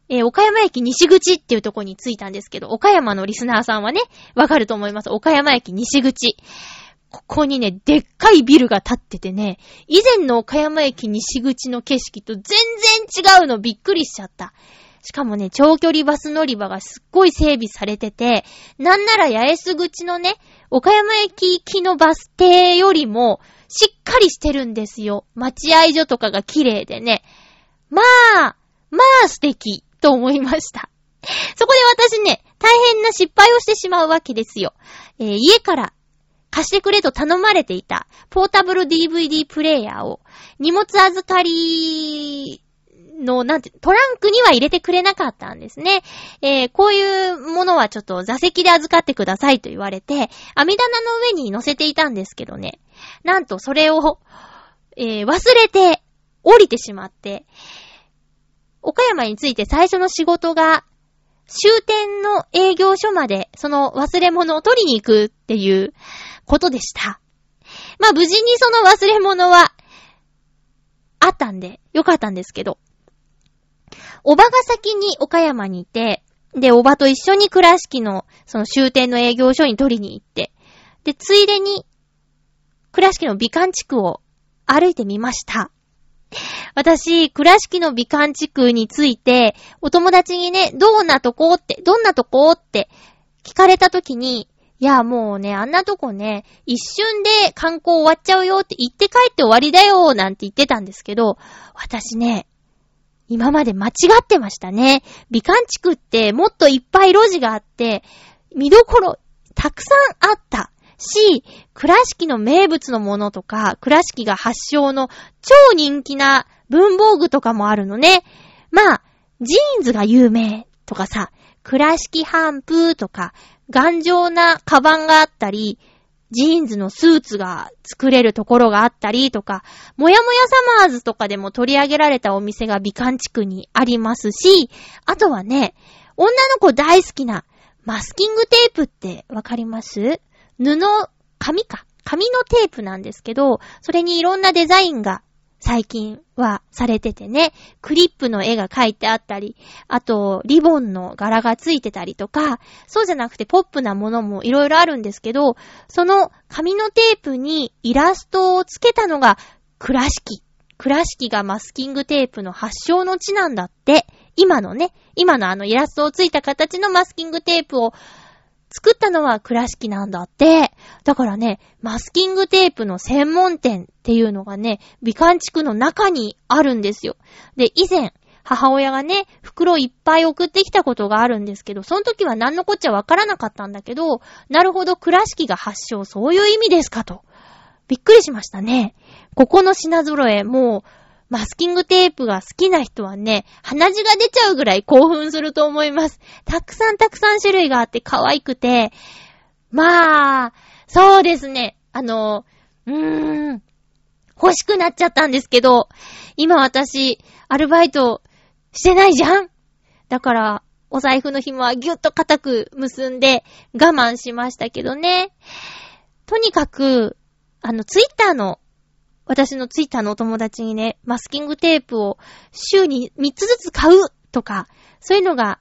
えー岡山駅西口っていうとこに着いたんですけど、岡山のリスナーさんはね、わかると思います。岡山駅西口。ここにね、でっかいビルが建っててね、以前の岡山駅西口の景色と全然違うのびっくりしちゃった。しかもね、長距離バス乗り場がすっごい整備されてて、なんなら八重洲口のね、岡山駅行きのバス停よりも、しっかりしてるんですよ。待合所とかが綺麗でね。まあ、まあ素敵と思いました。そこで私ね、大変な失敗をしてしまうわけですよ。えー家から貸してくれと頼まれていたポータブル DVD プレイヤーを荷物預かりの、なんて、トランクには入れてくれなかったんですね。えーこういうものはちょっと座席で預かってくださいと言われて、網棚の上に乗せていたんですけどね。なんとそれを、えー忘れて降りてしまって、岡山に着いて最初の仕事が、終点の営業所までその忘れ物を取りに行くっていうことでした。まあ無事にその忘れ物はあったんでよかったんですけど、おばが先に岡山にいて、で、おばと一緒に倉敷のその終点の営業所に取りに行って、で、ついでに倉敷の美観地区を歩いてみました。私、倉敷の美観地区について、お友達にね、どんなとこって、どんなとこって聞かれた時に、いや、もうね、あんなとこね、一瞬で観光終わっちゃうよって言って帰って終わりだよ、なんて言ってたんですけど、私ね、今まで間違ってましたね。美観地区ってもっといっぱい路地があって、見どころたくさんあった。し、倉敷の名物のものとか、倉敷が発祥の超人気な文房具とかもあるのね。まあ、ジーンズが有名とかさ、倉敷帆布とか、頑丈なカバンがあったり、ジーンズのスーツが作れるところがあったりとか、もやもやさまぁ〜ずとかでも取り上げられたお店が美観地区にありますし、あとはね、女の子大好きなマスキングテープってわかります？布、紙か。紙のテープなんですけど、それにいろんなデザインが最近はされててね、クリップの絵が描いてあったり、あと、リボンの柄がついてたりとか、そうじゃなくてポップなものもいろいろあるんですけど、その紙のテープにイラストをつけたのが倉敷。倉敷がマスキングテープの発祥の地なんだって。今のね、今のあのイラストをついた形のマスキングテープを作ったのは倉敷なんだって。だからね、マスキングテープの専門店っていうのがね、美観地区の中にあるんですよ。で、以前、母親がね、袋いっぱい送ってきたことがあるんですけど、その時は何のこっちゃわからなかったんだけど、なるほど、倉敷が発祥、そういう意味ですかと。びっくりしましたね。ここの品揃え、もう、マスキングテープが好きな人はね、鼻血が出ちゃうぐらい興奮すると思います。たくさんたくさん種類があって可愛くて、まあ、そうですね。あの、うーん、欲しくなっちゃったんですけど、今私、アルバイトしてないじゃん？だから、お財布の紐はぎゅっと固く結んで我慢しましたけどね。とにかく、あの、ツイッターの、私のツイッターのお友達にね、マスキングテープを週に3つずつ買うとか、そういうのが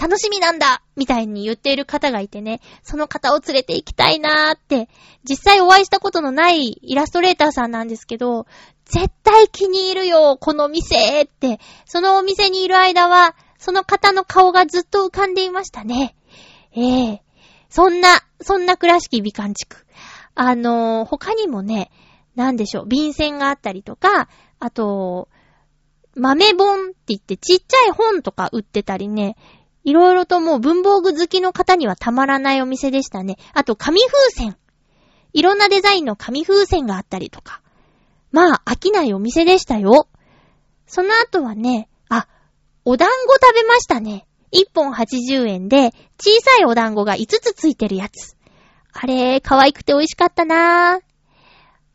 楽しみなんだみたいに言っている方がいてね、その方を連れて行きたいなーって、実際お会いしたことのないイラストレーターさんなんですけど、絶対気に入るよ、この店って、そのお店にいる間は、その方の顔がずっと浮かんでいましたね。ええそんな、そんな倉敷美観地区。あのー他にもね、なんでしょう、便箋があったりとか、あと、豆本って言ってちっちゃい本とか売ってたりね、いろいろともう文房具好きの方にはたまらないお店でしたね。あと紙風船。いろんなデザインの紙風船があったりとか。まあ、飽きないお店でしたよ。その後はね、あ、お団子食べましたね。1本80円で、小さいお団子が5つついてるやつ。あれ、可愛くて美味しかったなぁ。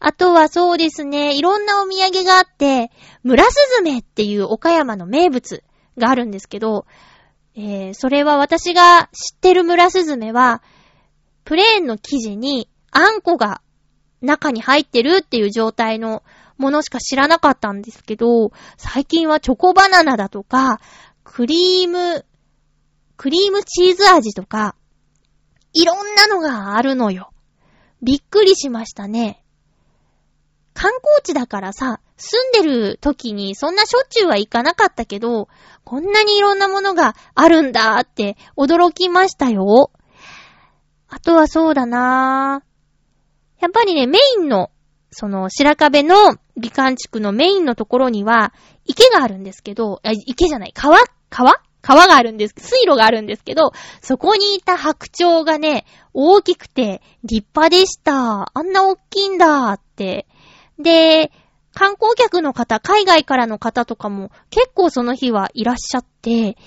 あとはそうですね、いろんなお土産があって、村すずめっていう岡山の名物があるんですけど、えー、それは私が知ってる村すずめは、プレーンの生地にあんこが中に入ってるっていう状態のものしか知らなかったんですけど、最近はチョコバナナだとか、クリーム、クリームチーズ味とか、いろんなのがあるのよ。びっくりしましたね。観光地だからさ、住んでる時にそんなしょっちゅうは行かなかったけど、こんなにいろんなものがあるんだって驚きましたよ。あとはそうだなぁ。やっぱりね、メインの、その白壁の美観地区のメインのところには池があるんですけど、池じゃない、川川？川があるんです、水路があるんですけど、そこにいた白鳥がね、大きくて立派でした。あんな大きいんだって。で、観光客の方、海外からの方とかも結構その日はいらっしゃって、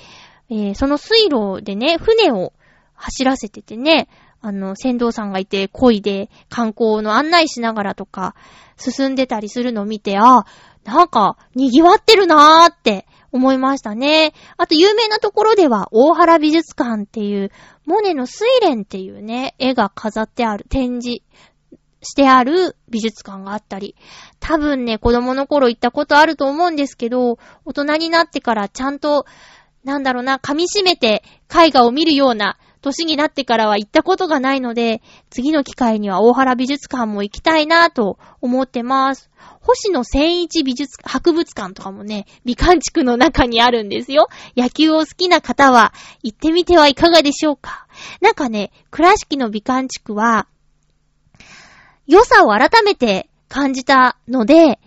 えーその水路でね、船を走らせててね、あの、船頭さんがいて、漕いで観光の案内しながらとか、進んでたりするのを見て、あ、なんか、賑わってるなーって思いましたね。あと、有名なところでは、大原美術館っていう、モネの睡蓮っていうね、絵が飾ってある、展示してある美術館があったり、多分ね、子供の頃行ったことあると思うんですけど、大人になってからちゃんと、なんだろうな、噛み締めて絵画を見るような年になってからは行ったことがないので、次の機会には大原美術館も行きたいなぁと思ってます。星野千一美術、博物館とかもね、美観地区の中にあるんですよ。野球を好きな方は行ってみてはいかがでしょうか。なんかね、倉敷の美観地区は、良さを改めて感じたので、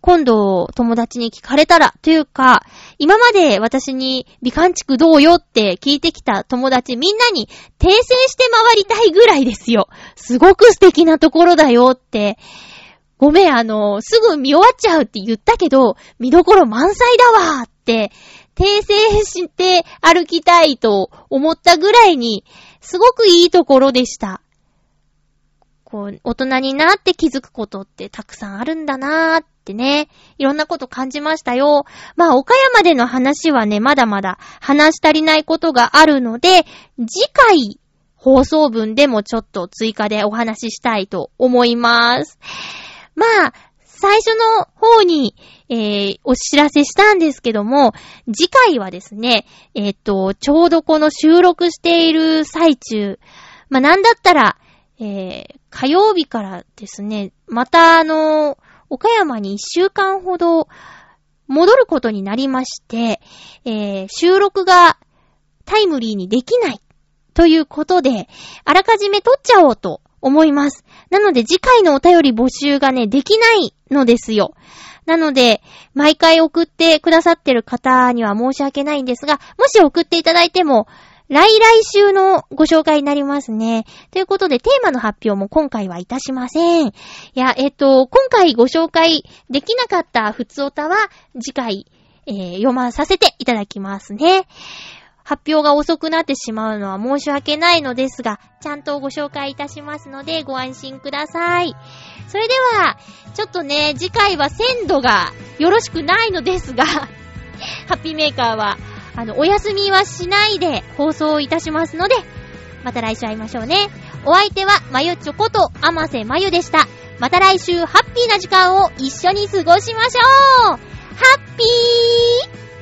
今度友達に聞かれたら、というか、今まで私に美観地区どうよって聞いてきた友達みんなに訂正して回りたいぐらいですよ。すごく素敵なところだよって。ごめん、あの、すぐ見終わっちゃうって言ったけど、見どころ満載だわって、訂正して歩きたいと思ったぐらいに、すごくいいところでした。こう、大人になって気づくことってたくさんあるんだなーってね、いろんなこと感じましたよ。まあ、岡山での話はね、まだまだ話し足りないことがあるので、次回放送分でもちょっと追加でお話ししたいと思います。まあ、最初の方に、えー、お知らせしたんですけども、次回はですね、えっ、と、ちょうどこの収録している最中、まあ、なんだったら、えー、火曜日からですね、またあの、岡山に一週間ほど戻ることになりまして、えー、収録がタイムリーにできないということで、あらかじめ撮っちゃおうと思います。なので次回のお便り募集がね、できないのですよ。なので、毎回送ってくださってる方には申し訳ないんですが、もし送っていただいても、来来週のご紹介になりますね。ということで、テーマの発表も今回はいたしません。いや、えっと、今回ご紹介できなかったふつおたは、次回、えー、読まさせていただきますね。発表が遅くなってしまうのは申し訳ないのですが、ちゃんとご紹介いたしますのでご安心ください。それでは、ちょっとね、次回は鮮度がよろしくないのですが、ハッピーメーカーは、あの、お休みはしないで放送いたしますので、また来週会いましょうね。お相手は、まゆちょこと、あませまゆでした。また来週、ハッピーな時間を一緒に過ごしましょうハッピー